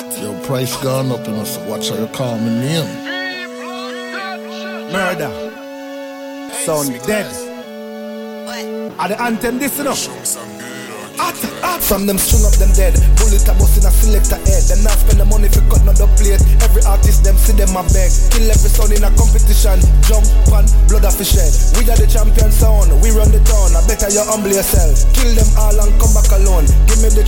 Your price gone up, you know, so watch how you call me name. Murder. Sound dead. Are the anthem this, you know? Hot, hot. From them string up them dead. Bullet a bust in a selector head. Then I spend the money for cut not the plate. Every artist them see them a beg. Kill every son in a competition. Jump on blood off the shed. We are the champion sound. We run the town. I better you humble yourself. Kill them all and come back alone.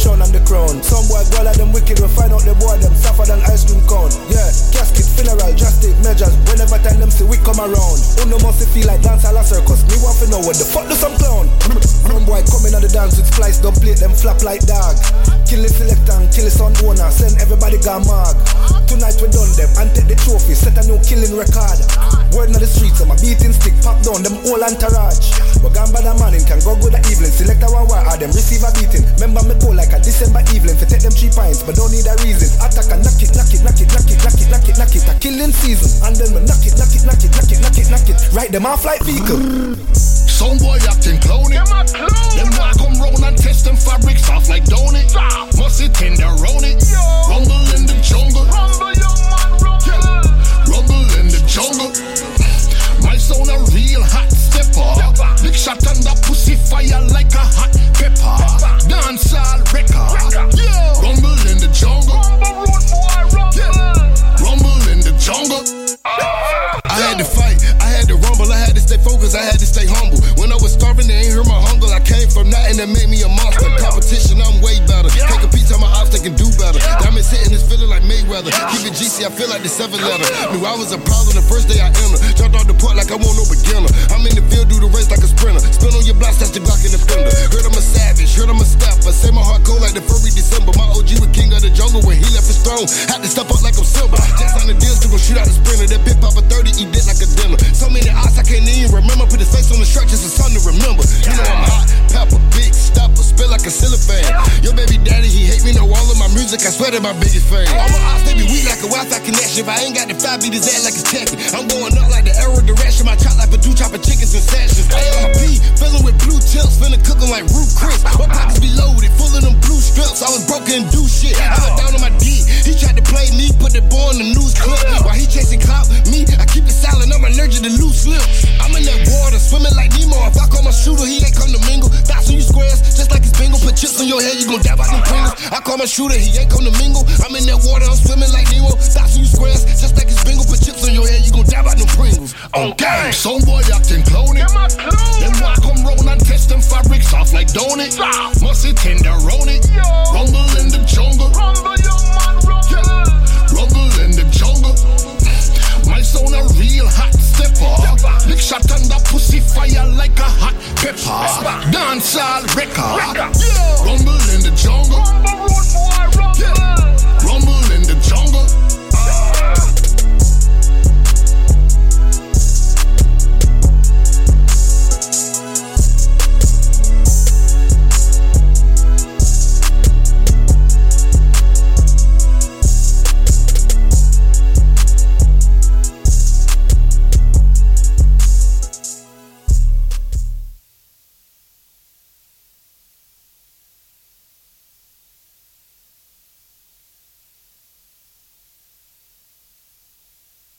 Throne and the crown. Some boy go like them wicked. We find out the boy them suffer than ice cream cone. Yeah, casket, funeral, drastic measures. Whenever time them see we come around. Uno must feel like dance a circus. Me want to know what the fuck do some clown. Some boy coming on the dance with splice up plate, them flap like dog. Kill the selector and kill the son owner, send everybody got mag. Tonight we done them and take the trophy, set a new killing record. Word on the streets, I'm a beating stick, pop down them whole entourage. We gone by the morning, can go good the evening. Select one war, them take them three pints, but don't need a reason. Attack and knock it, knock it, knock it, knock it, knock it, knock it, knock it, a killing season. And then we knock it, knock it, knock it, knock it, knock it, knock it. Right them off like vehicle. Some boy acting clowny. Them walk come round and that made me a monster. Competition, I'm way better. Take a piece of my ops, they can do better. Diamonds hitting this feeling like Mayweather. Keep it GC, I feel like the seven letter. Knew I was a problem the first day I entered. Jumped off the port like I want no beginner. I'm in the field, do the race like a sprinter. Spin on your blocks, that's the Glock in the fender. Heard I'm a savage, heard I'm a stepper. Say my heart cold like the furry December. My OG was king of the jungle when he left his throne. Had to step up like I'm silver. Just on the deal, still gon' shoot out the sprinter. That big pop a 30, eat it like a dinner. So many odds I can't even remember. Put his face on the shirt like a cellophane. Your baby daddy, he hate me, know all of my music. I swear that my biggest fan. All my odds, they be weak like a Wi-Fi connection. If I ain't got the five, beat his ass like it's checking. I'm going up like the arrow direction. My chop like a two chopping chickens and sessions. ARP, filling with blue tips, finna cook 'em like Ruth Chris. My pockets be loaded, full of them blue strips. I was broken do shit. I went down on my D. He tried to play me, put the boy on the news clip. While he chasing clout, me, I keep it silent. I'm allergic to loose lips. I'm in that water, swimming like Nemo. If I call my shooter, he ain't come it's bingo. Put chips on your head, you gon' dab out them Pringles. I call my shooter, he ain't come to mingle. I'm in that water, I'm swimming like Nemo. On you squares, just like it's bingo. Put chips on your head, you gon' dab out them Pringles. Okay, some boy acting clowny. Them walk come round and test them fabrics off like don't. Must it tender round. Rumble in the shot and the pussy fire like a hot pepper. Dancehall record. Rumble in the jungle.